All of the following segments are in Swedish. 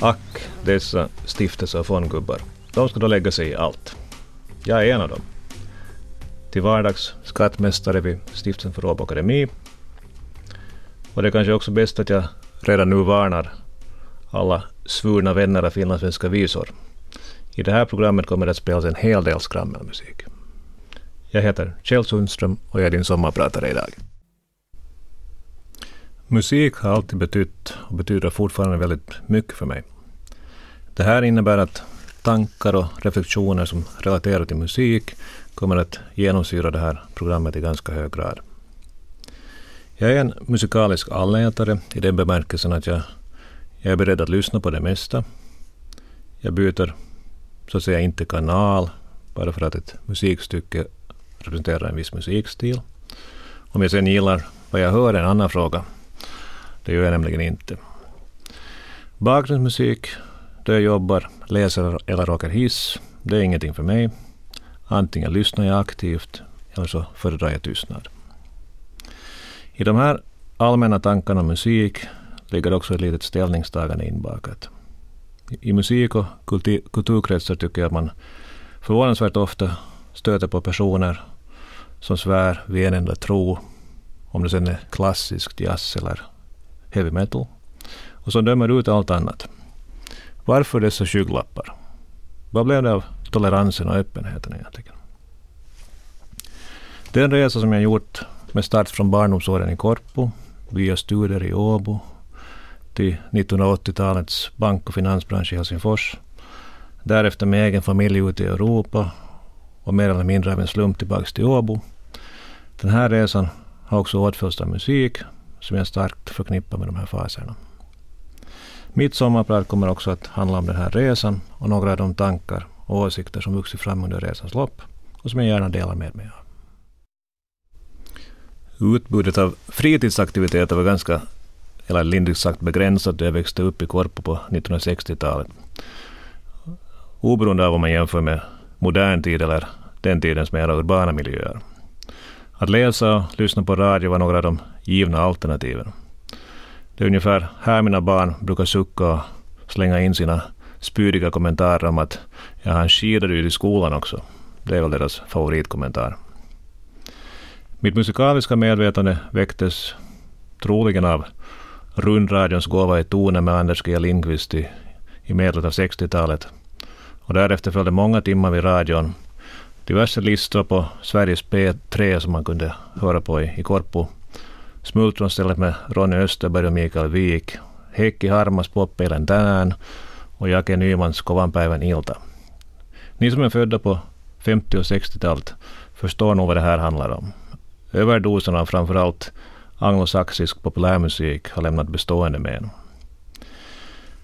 Ack, dessa stiftelser och fondgubbar. De ska då lägga sig i allt. Jag är en av dem. Till vardags skattmästare vid Stiftelsen för Åbo Akademi. Och det är kanske också bäst att jag redan nu varnar alla svurna vänner av finlandssvenska visor. I det här programmet kommer det att spelas en hel del skrammelmusik. Jag heter Kjell Sundström och jag är din sommarpratare idag. Musik har alltid betytt och betyder fortfarande väldigt mycket för mig. Det här innebär att tankar och reflektioner som relaterar till musik kommer att genomsyra det här programmet i ganska hög grad. Jag är en musikalisk allätare i den bemärkelsen att jag, jag är beredd att lyssna på det mesta. Jag byter så att säga inte kanal bara för att ett musikstycke representerar en viss musikstil. Om jag sen gillar vad jag hör är en annan fråga. Det gör jag nämligen inte. Bakgrundsmusik, då jag jobbar, läser eller åker hiss, det är ingenting för mig. Antingen lyssnar jag aktivt eller så föredrar jag tystnad. I de här allmänna tankarna om musik ligger också ett litet ställningstagande inbakat. I musik och kultur, kulturkretsar tycker jag att man förvånansvärt ofta stöter på personer som svär vid en enda tro, om det sen är klassiskt, jazz eller heavy metal, och som dömer ut allt annat. Varför dessa skygglappar? Vad blev det av toleransen och öppenheten egentligen? Den resa som jag gjort med start från barndomsåren i Korpo, via studier i Åbo, till 1980-talets bank och finansbransch i Helsingfors, därefter med egen familj ute i Europa och mer eller mindre av en slump tillbaka till Åbo. Den här resan har också åtföljts av musik som jag starkt förknippar med de här faserna. Mitt sommarprat kommer också att handla om den här resan och några av de tankar och åsikter som vuxit fram under resans lopp och som jag gärna delar med mig av. Utbudet av fritidsaktiviteter var ganska, eller lindrigt sagt begränsat, då jag växte upp i Korpo på 1960-talet. Oberoende av om man jämför med modern tid eller den tidens mera urbana miljöer. Att läsa och lyssna på radio var några av de givna alternativen. Det är ungefär här mina barn brukar sucka och slänga in sina spydiga kommentarer om att ja, han skidade ju i skolan också. Det är väl deras favoritkommentar. Mitt musikaliska medvetande väcktes troligen av rundradions gåva i tonen med Anders G. Lindqvist i, i medlet av 60-talet. Och därefter följde många timmar vid radion. Diverse listor på Sveriges P3 som man kunde höra på i, i Korpo. Smultronstället med Ronny Österberg och Mikael Wik. Heikki Harmas Poppelen tänään och Jake Nymans Kovanpäivän ilta. Ni som är födda på 50 och 60-talet förstår nog vad det här handlar om. Överdosen av framförallt anglosaxisk populärmusik har lämnat bestående men.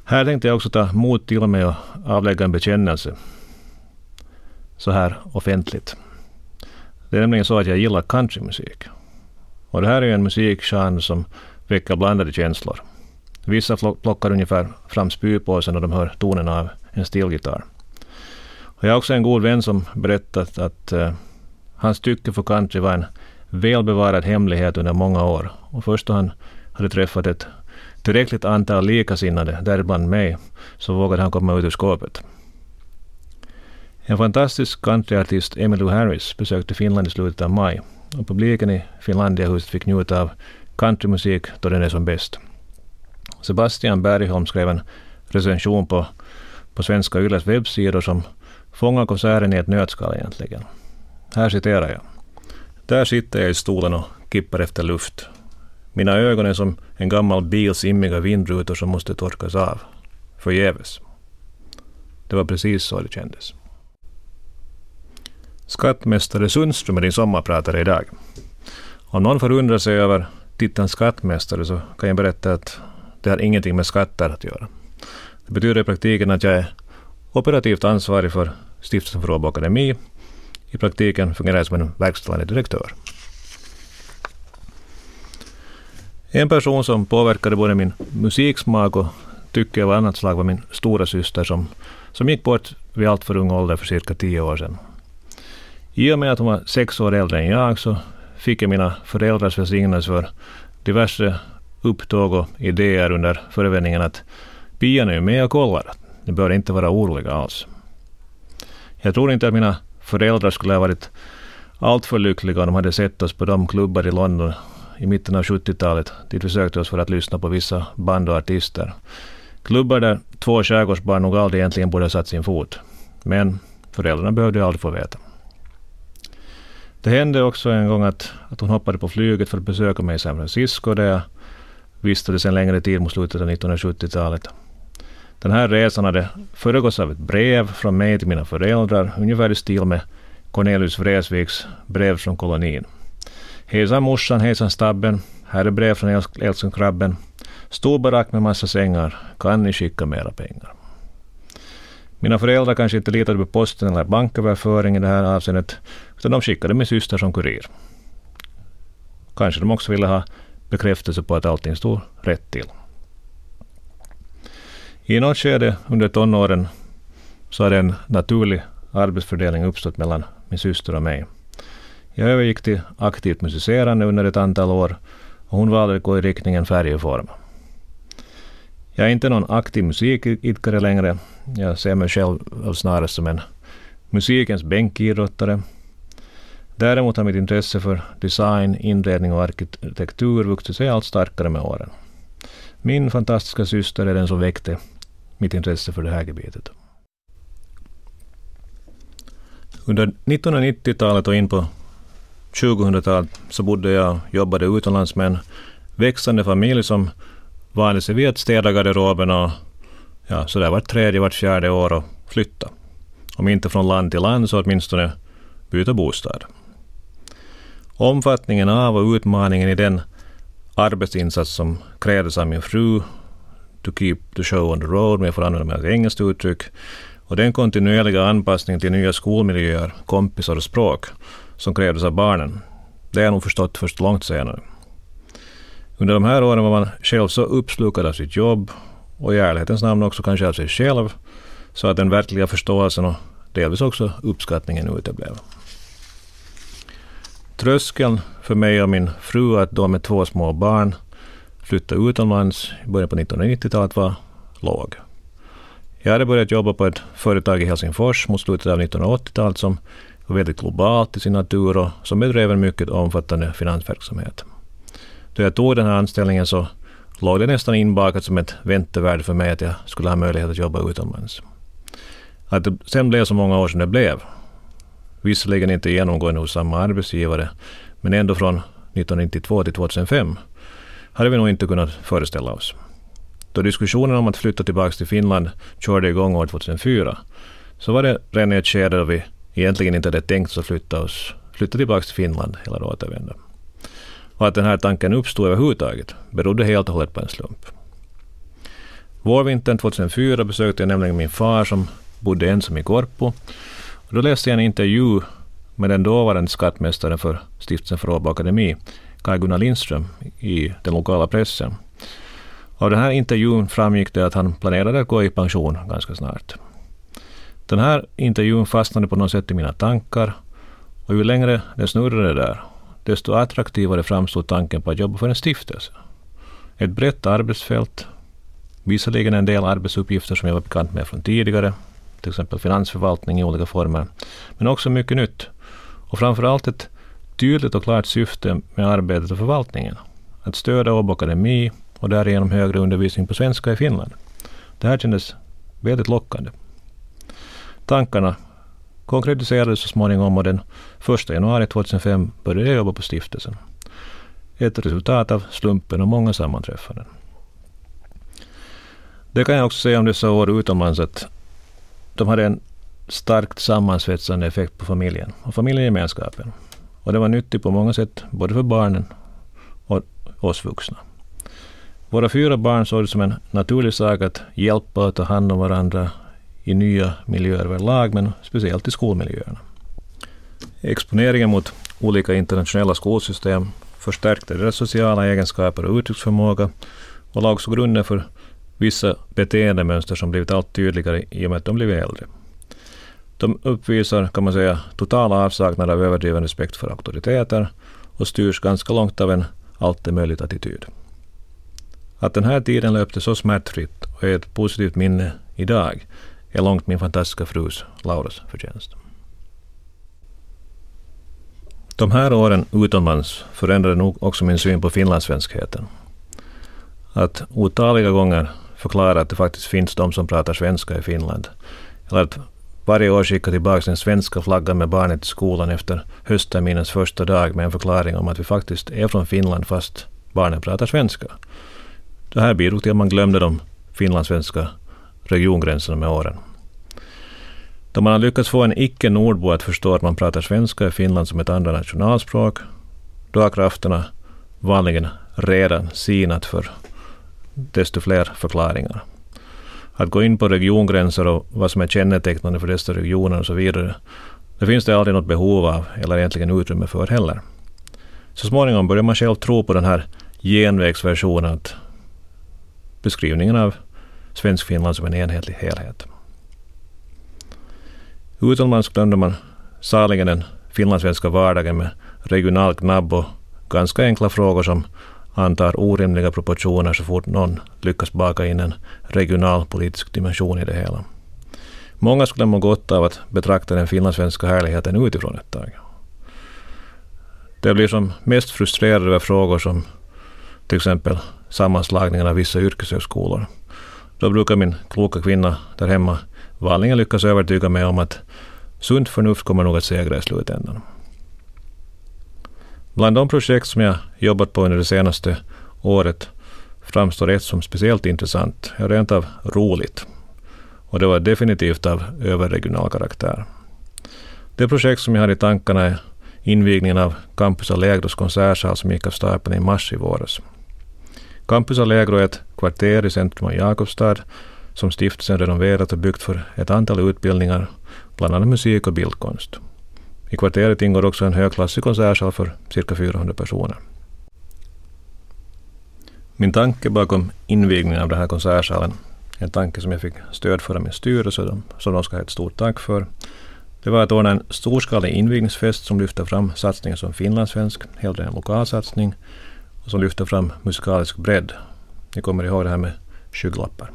Här tänkte jag också ta mod till mig och avlägga en bekännelse. Så här offentligt. Det är nämligen så att jag gillar countrymusik. Och det här är ju en musikgenre som väcker blandade känslor. Vissa plockar ungefär fram spypåsen när de hör tonen av en stilgitarr. Och jag har också en god vän som berättat att uh, hans tycke för country var en välbevarad hemlighet under många år. Och först då han hade träffat ett tillräckligt antal likasinnade, däribland mig, så vågade han komma ut ur skåpet. En fantastisk countryartist, Emmylou Harris, besökte Finland i slutet av maj och publiken i Finlandiahuset fick njuta av countrymusik då den är som bäst. Sebastian Bergholm skrev en recension på, på Svenska Yles webbsidor som fångar konserten i ett nötskal egentligen. Här citerar jag. Där sitter jag i stolen och kippar efter luft. Mina ögon är som en gammal bils immiga vindrutor som måste torkas av. Förgäves. Det var precis så det kändes. Skattmästare Sundström är din sommarpratare idag. Om någon förundrar sig över titeln skattmästare så kan jag berätta att det har ingenting med skatter att göra. Det betyder i praktiken att jag är operativt ansvarig för Stiftelsen för Åbo Akademi. I praktiken fungerar jag som en verkställande direktör. En person som påverkade både min musiksmak och tycke av annat slag var min stora syster som, som gick bort vid alltför ung ålder för cirka tio år sedan. I och med att hon var sex år äldre än jag så fick jag mina föräldrars välsignelse för diverse upptåg och idéer under förevändningen att Pian är ju med och kollar. Ni bör inte vara oroliga alls. Jag tror inte att mina föräldrar skulle ha varit alltför lyckliga om de hade sett oss på de klubbar i London i mitten av 70-talet dit vi sökte oss för att lyssna på vissa band och artister. Klubbar där två skärgårdsbarn nog aldrig egentligen borde ha satt sin fot. Men föräldrarna behövde ju aldrig få veta. Det hände också en gång att, att hon hoppade på flyget för att besöka mig i San Francisco där jag vistades en längre tid mot slutet av 1970-talet. Den här resan hade föregåtts av ett brev från mig till mina föräldrar, ungefär i stil med Cornelius Vreeswijks brev från kolonin. Hejsan morsan, hejsan stabben. Här är brev från älskenkrabben. Stor barack med massa sängar. Kan ni skicka mera pengar? Mina föräldrar kanske inte litade på posten eller banköverföring i det här avseendet, utan de skickade min syster som kurir. Kanske de också ville ha bekräftelse på att allting stod rätt till. I något skede under tonåren så hade en naturlig arbetsfördelning uppstått mellan min syster och mig. Jag övergick till aktivt musicerande under ett antal år och hon valde att gå i riktningen färgform. Jag är inte någon aktiv musikidkare längre. Jag ser mig själv snarast som en musikens bänkidrottare. Däremot har mitt intresse för design, inredning och arkitektur vuxit sig allt starkare med åren. Min fantastiska syster är den som väckte mitt intresse för det här gebitet. Under 1990-talet och in på 2000-talet så bodde jag och jobbade utomlands med en växande familj som vande sig vid att städa garderoben och ja, så där vart tredje, vart fjärde år och flytta. Om inte från land till land så åtminstone byta bostad. Omfattningen av och utmaningen i den arbetsinsats som krävdes av min fru to keep the show on the road, om jag får använda mig av ett engelskt uttryck, och den kontinuerliga anpassning till nya skolmiljöer, kompisar och språk som krävdes av barnen, det har jag nog förstått först långt senare. Under de här åren var man själv så uppslukad av sitt jobb och i ärlighetens namn också kanske av sig själv, så att den verkliga förståelsen och delvis också uppskattningen uteblev. Tröskeln för mig och min fru att då med två små barn flytta utomlands i början på 1990-talet var låg. Jag hade börjat jobba på ett företag i Helsingfors mot slutet av 1980-talet som var väldigt globalt i sin natur och som bedrev en mycket omfattande finansverksamhet. Då jag tog den här anställningen så låg det nästan inbakat som ett väntevärde för mig att jag skulle ha möjlighet att jobba utomlands. Att det sen blev så många år som det blev, visserligen inte genomgående hos samma arbetsgivare, men ändå från 1992 till 2005, hade vi nog inte kunnat föreställa oss. Då diskussionen om att flytta tillbaka till Finland körde igång år 2004, så var det redan i ett skede då vi egentligen inte hade tänkt oss att flytta, oss, flytta tillbaka till Finland eller återvända. Och att den här tanken uppstod överhuvudtaget berodde helt och hållet på en slump. Vårvintern 2004 besökte jag nämligen min far som bodde ensam i Korpo. Och då läste jag en intervju med den dåvarande skattmästaren för Stiftelsen för Åbo Akademi, Kai-Gunnar Lindström, i den lokala pressen. Av den här intervjun framgick det att han planerade att gå i pension ganska snart. Den här intervjun fastnade på något sätt i mina tankar och ju längre det snurrade där, desto attraktivare framstod tanken på att jobba för en stiftelse. Ett brett arbetsfält, visserligen en del arbetsuppgifter som jag var bekant med från tidigare, till exempel finansförvaltning i olika former, men också mycket nytt. Och framför allt ett tydligt och klart syfte med arbetet och förvaltningen. Att stödja Åbo Akademi och därigenom högre undervisning på svenska i Finland. Det här kändes väldigt lockande. Tankarna konkretiserades så småningom och den 1 januari 2005 började jag jobba på stiftelsen. Ett resultat av slumpen och många sammanträffanden. Det kan jag också säga om dessa år utomlands att de hade en starkt sammansvetsande effekt på familjen och familjegemenskapen. Och det var nyttigt på många sätt, både för barnen och oss vuxna. Våra fyra barn såg det som en naturlig sak att hjälpa och ta hand om varandra i nya miljöer överlag, men speciellt i skolmiljöerna. Exponeringen mot olika internationella skolsystem förstärkte deras sociala egenskaper och uttrycksförmåga och la också grunden för vissa beteendemönster som blivit allt tydligare i och med att de blivit äldre. De uppvisar, kan man säga, total avsaknad av överdriven respekt för auktoriteter och styrs ganska långt av en allt är möjligt-attityd. Att den här tiden löpte så smärtfritt och är ett positivt minne idag är långt min fantastiska frus Lauras förtjänst. De här åren utomlands förändrade nog också min syn på finlandssvenskheten. Att otaliga gånger förklara att det faktiskt finns de som pratar svenska i Finland. Eller att varje år skicka tillbaka den svenska flaggan med barnet till skolan efter höstterminens första dag med en förklaring om att vi faktiskt är från Finland fast barnen pratar svenska. Det här bidrog till att man glömde de finlandssvenska regiongränserna med åren. Då man har lyckats få en icke-nordbo att förstå att man pratar svenska i Finland som ett andra nationalspråk, då har krafterna vanligen redan sinat för desto fler förklaringar. Att gå in på regiongränser och vad som är kännetecknande för dessa regioner och så vidare, det finns det aldrig något behov av eller egentligen utrymme för heller. Så småningom börjar man själv tro på den här genvägsversionen, att beskrivningen av svensk Finland som en enhetlig helhet. Utomlands glömde man saligen den finlandssvenska vardagen med regional knabb och ganska enkla frågor som antar orimliga proportioner så fort någon lyckas baka in en regionalpolitisk dimension i det hela. Många skulle må gott av att betrakta den finlandssvenska härligheten utifrån ett tag. Det blir som mest frustrerade över frågor som till exempel sammanslagningen av vissa yrkeshögskolor. Då brukar min kloka kvinna där hemma vanligen lyckas övertyga mig om att sunt förnuft kommer nog att segra i slutändan. Bland de projekt som jag jobbat på under det senaste året framstår ett som speciellt intressant, ja rent av roligt. Och det var definitivt av överregional karaktär. Det projekt som jag har i tankarna är invigningen av Campus Allegros konsertsal som gick av stapeln i mars i våras. Campus Allegro är ett kvarter i centrum av Jakobstad som stiftelsen renoverat och byggt för ett antal utbildningar, bland annat musik och bildkonst. I kvarteret ingår också en högklassig konsertsal för cirka 400 personer. Min tanke bakom invigningen av den här konsertsalen, en tanke som jag fick stöd för av min styrelse, som de ska ha ett stort tack för, det var att ordna en storskalig invigningsfest som lyfter fram satsningen som finlandssvensk, hellre en lokal satsning, och som lyfter fram musikalisk bredd. Ni kommer ihåg det här med skygglappar.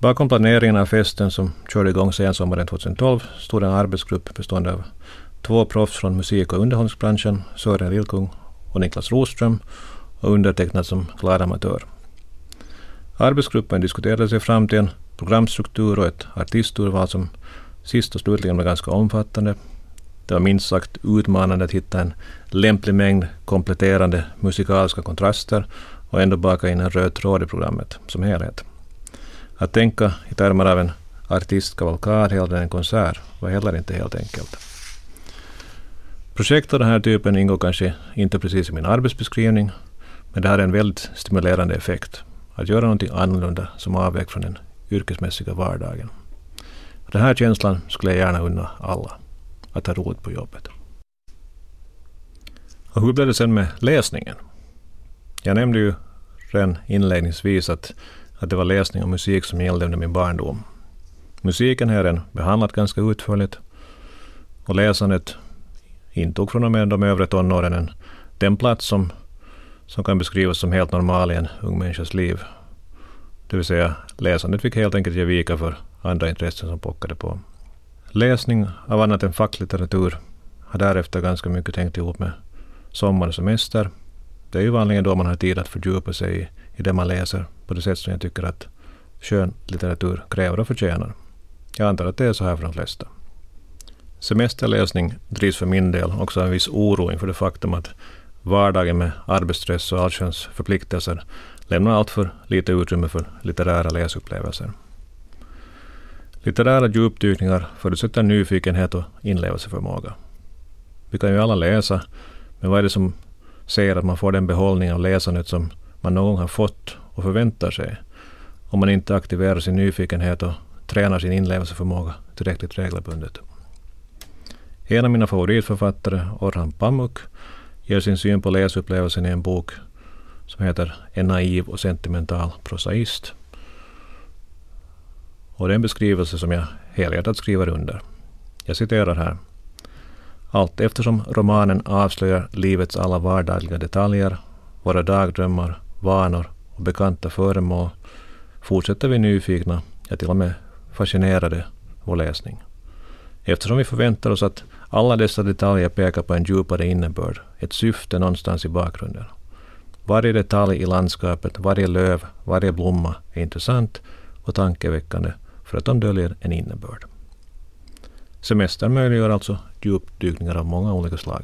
Bakom planeringen av festen som körde igång sensommaren 2012 stod en arbetsgrupp bestående av två proffs från musik och underhållningsbranschen, Sören Lillkung och Niklas Roström, och undertecknad som glad amatör. Arbetsgruppen diskuterade sig fram till en programstruktur och ett artisturval som sist och slutligen blev ganska omfattande. Det var minst sagt utmanande att hitta en lämplig mängd kompletterande musikaliska kontraster och ändå baka in en röd tråd i programmet som helhet. Att tänka i termer av en artistkavalkad eller en konsert var heller inte helt enkelt. Projekt av den här typen ingår kanske inte precis i min arbetsbeskrivning, men det har en väldigt stimulerande effekt. Att göra någonting annorlunda som avvek från den yrkesmässiga vardagen. Den här känslan skulle jag gärna unna alla, att ha roligt på jobbet. Och hur blev det sen med läsningen? Jag nämnde ju redan inledningsvis att att det var läsning och musik som gällde under min barndom. Musiken har jag redan behandlat ganska utförligt och läsandet intog från och med de övre tonåren en, den plats som, som kan beskrivas som helt normal i en ung människas liv. Det vill säga, läsandet fick helt enkelt ge vika för andra intressen som pockade på. Läsning av annat än facklitteratur har därefter ganska mycket tänkt ihop med sommar och semester. Det är ju vanligen då man har tid att fördjupa sig i, i det man läser på det sätt som jag tycker att skönlitteratur kräver och förtjänar. Jag antar att det är så här för de flesta. Semesterläsning drivs för min del också av en viss oro inför det faktum att vardagen med arbetsstress och allsköns förpliktelser lämnar allt för lite utrymme för litterära läsupplevelser. Litterära djupdykningar förutsätter nyfikenhet och inlevelseförmåga. Vi kan ju alla läsa, men vad är det som säger att man får den behållning av läsandet som man någon gång har fått och förväntar sig om man inte aktiverar sin nyfikenhet och tränar sin inlevelseförmåga tillräckligt regelbundet. En av mina favoritförfattare, Orhan Pamuk, ger sin syn på läsupplevelsen i en bok som heter En naiv och sentimental prosaist. Och det är en beskrivelse som jag helhjärtat skriver under. Jag citerar här. Allt eftersom romanen avslöjar livets alla vardagliga detaljer, våra dagdrömmar, vanor och bekanta föremål fortsätter vi nyfikna, ja till och med fascinerade, vår läsning. Eftersom vi förväntar oss att alla dessa detaljer pekar på en djupare innebörd, ett syfte någonstans i bakgrunden. Varje detalj i landskapet, varje löv, varje blomma är intressant och tankeväckande för att de döljer en innebörd. Semestern möjliggör alltså djupdykningar av många olika slag.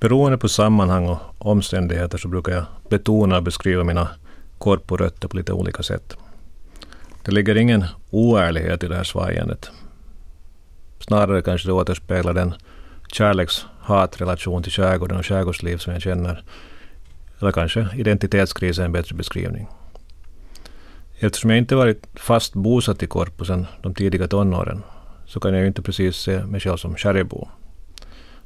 Beroende på sammanhang och omständigheter så brukar jag betona och beskriva mina korporötter på lite olika sätt. Det ligger ingen oärlighet i det här svajandet. Snarare kanske det återspeglar den kärleks-hatrelation till skärgården och skärgårdsliv som jag känner. Eller kanske identitetskris är en bättre beskrivning. Eftersom jag inte varit fast bosatt i Korpo sedan de tidiga tonåren så kan jag ju inte precis se mig själv som sherrybo.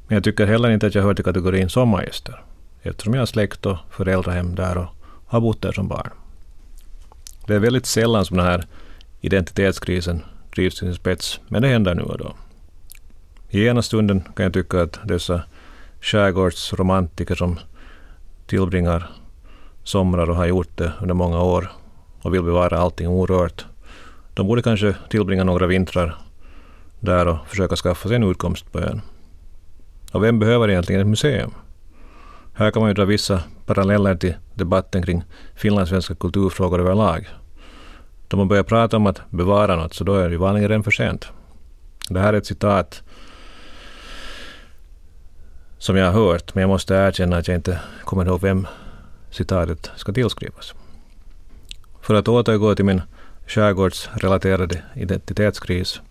Men jag tycker heller inte att jag hör till kategorin sommargäster eftersom jag har släkt och föräldrahem där och har bott där som barn. Det är väldigt sällan som den här identitetskrisen drivs till sin spets, men det händer nu och då. I ena stunden kan jag tycka att dessa skärgårdsromantiker som tillbringar somrar och har gjort det under många år och vill bevara allting orört. De borde kanske tillbringa några vintrar där och försöka skaffa sig en utkomst på ön. Och vem behöver egentligen ett museum? Här kan man ju dra vissa paralleller till debatten kring finlandssvenska kulturfrågor överlag. Då man börjar prata om att bevara något så då är det ju vanligen redan för sent. Det här är ett citat som jag har hört, men jag måste erkänna att jag inte kommer ihåg vem citatet ska tillskrivas. För att återgå till min skärgårdsrelaterade identitetskris.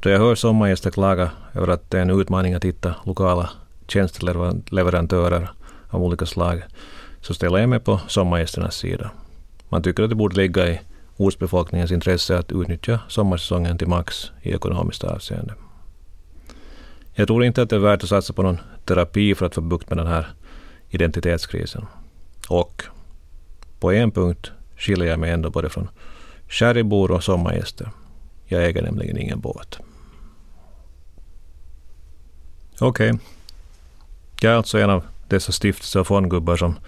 Då jag hör sommargäster klaga över att det är en utmaning att hitta lokala tjänsteleverantörer av olika slag, så ställer jag mig på sommargästernas sida. Man tycker att det borde ligga i ortsbefolkningens intresse att utnyttja sommarsäsongen till max i ekonomiskt avseende. Jag tror inte att det är värt att satsa på någon terapi för att få bukt med den här identitetskrisen. Och på en punkt skiljer jag mig ändå både från sherrybor och sommargäster. Jag äger nämligen ingen båt. Okej. Okay. Jag är alltså en av dessa stiftelser och fondgubbar som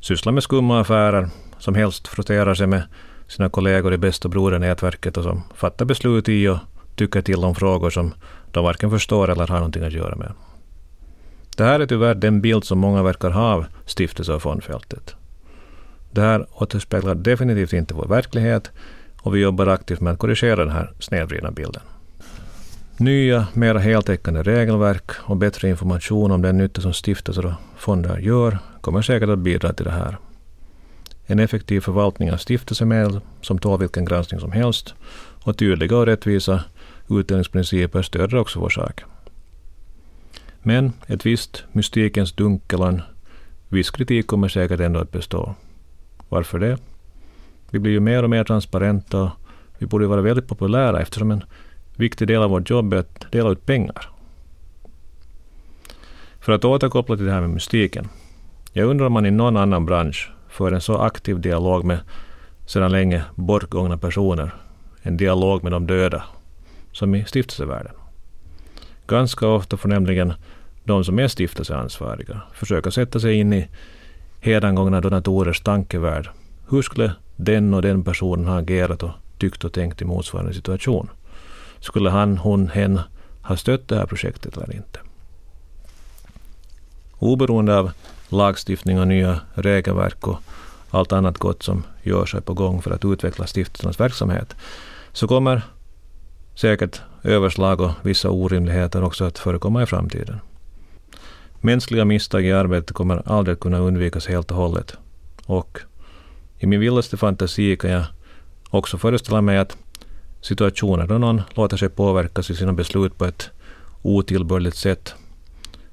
sysslar med skumma affärer, som helst frotterar sig med sina kollegor i bästa broder-nätverket och som fattar beslut i och tycker till om frågor som de varken förstår eller har någonting att göra med. Det här är tyvärr den bild som många verkar ha av stiftelse och fondfältet. Det här återspeglar definitivt inte vår verklighet och vi jobbar aktivt med att korrigera den här snedvridna bilden. Nya, mer heltäckande regelverk och bättre information om den nytta som stiftelser och fonder gör kommer säkert att bidra till det här. En effektiv förvaltning av stiftelsemedel som tål vilken granskning som helst och tydliga och rättvisa utdelningsprinciper stöder också vår sak. Men ett visst mystikens dunkel och en viss kritik kommer säkert ändå att bestå. Varför det? Vi blir ju mer och mer transparenta och vi borde vara väldigt populära eftersom en viktig del av vårt jobb är att dela ut pengar. För att återkoppla till det här med mystiken. Jag undrar om man i någon annan bransch för en så aktiv dialog med sedan länge bortgångna personer, en dialog med de döda, som i stiftelsevärlden. Ganska ofta får nämligen de som är stiftelseansvariga försöka sätta sig in i hedangångna donatorers tankevärld. Hur skulle den och den personen ha agerat och tyckt och tänkt i motsvarande situation? Skulle han, hon, hen ha stött det här projektet eller inte? Oberoende av lagstiftning och nya regelverk och allt annat gott som gör sig på gång för att utveckla stiftelsernas verksamhet, så kommer säkert överslag och vissa orimligheter också att förekomma i framtiden. Mänskliga misstag i arbetet kommer aldrig att kunna undvikas helt och hållet. Och i min vildaste fantasi kan jag också föreställa mig att situationer då någon låter sig påverkas i sina beslut på ett otillbörligt sätt,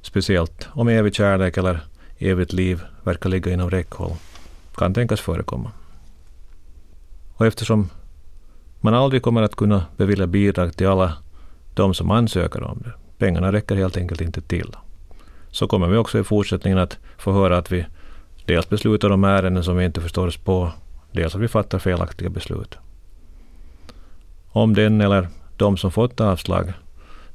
speciellt om evig kärlek eller evigt liv verkar ligga inom räckhåll, kan tänkas förekomma. Och eftersom man aldrig kommer att kunna bevilja bidrag till alla de som ansöker om det, pengarna räcker helt enkelt inte till, så kommer vi också i fortsättningen att få höra att vi dels beslutar om ärenden som vi inte förstår oss på, dels att vi fattar felaktiga beslut. Om den eller de som fått avslag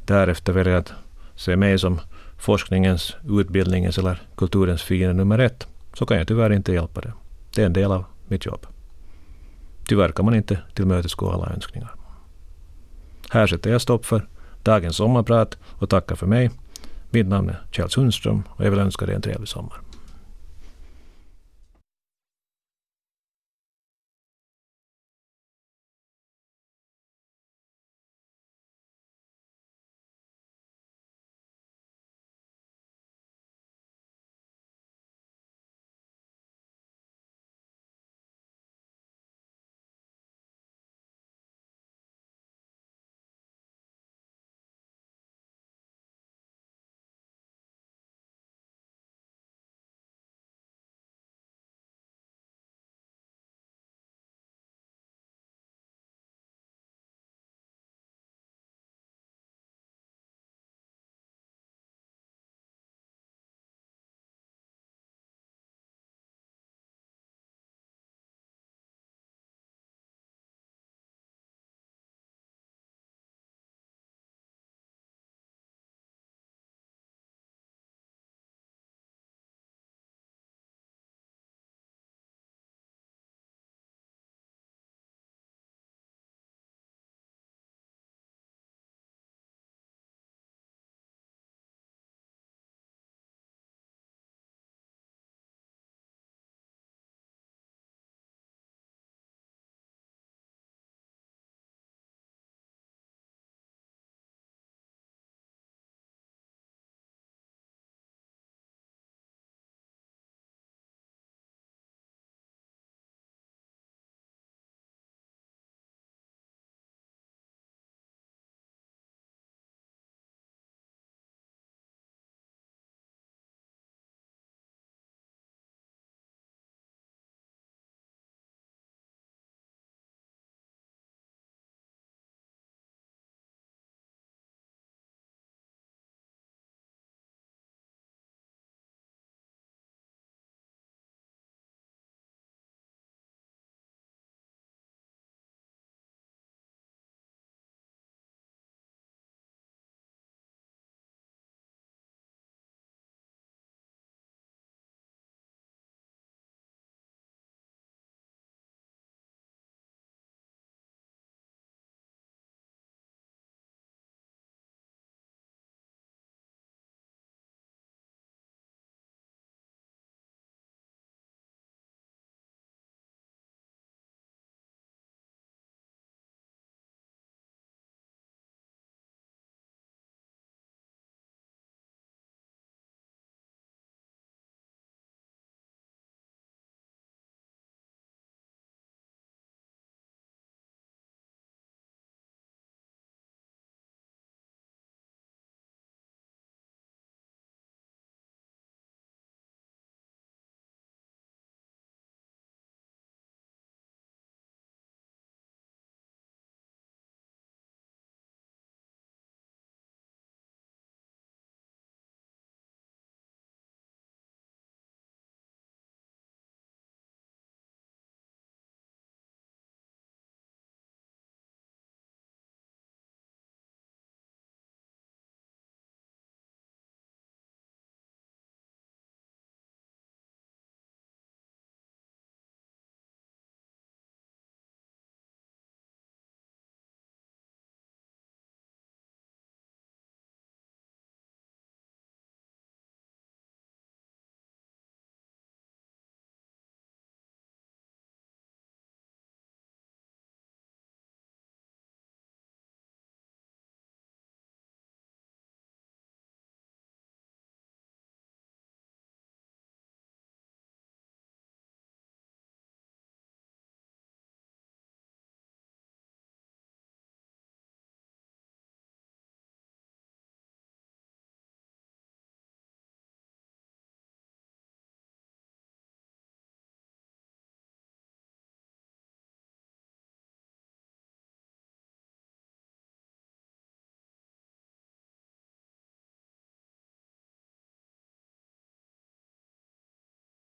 därefter väljer att se mig som forskningens, utbildningens eller kulturens fiende nummer ett, så kan jag tyvärr inte hjälpa det. Det är en del av mitt jobb. Tyvärr kan man inte tillmötesgå alla önskningar. Här sätter jag stopp för dagens sommarprat och tackar för mig. Mitt namn är Kjell Sundström och jag vill önska dig en trevlig sommar.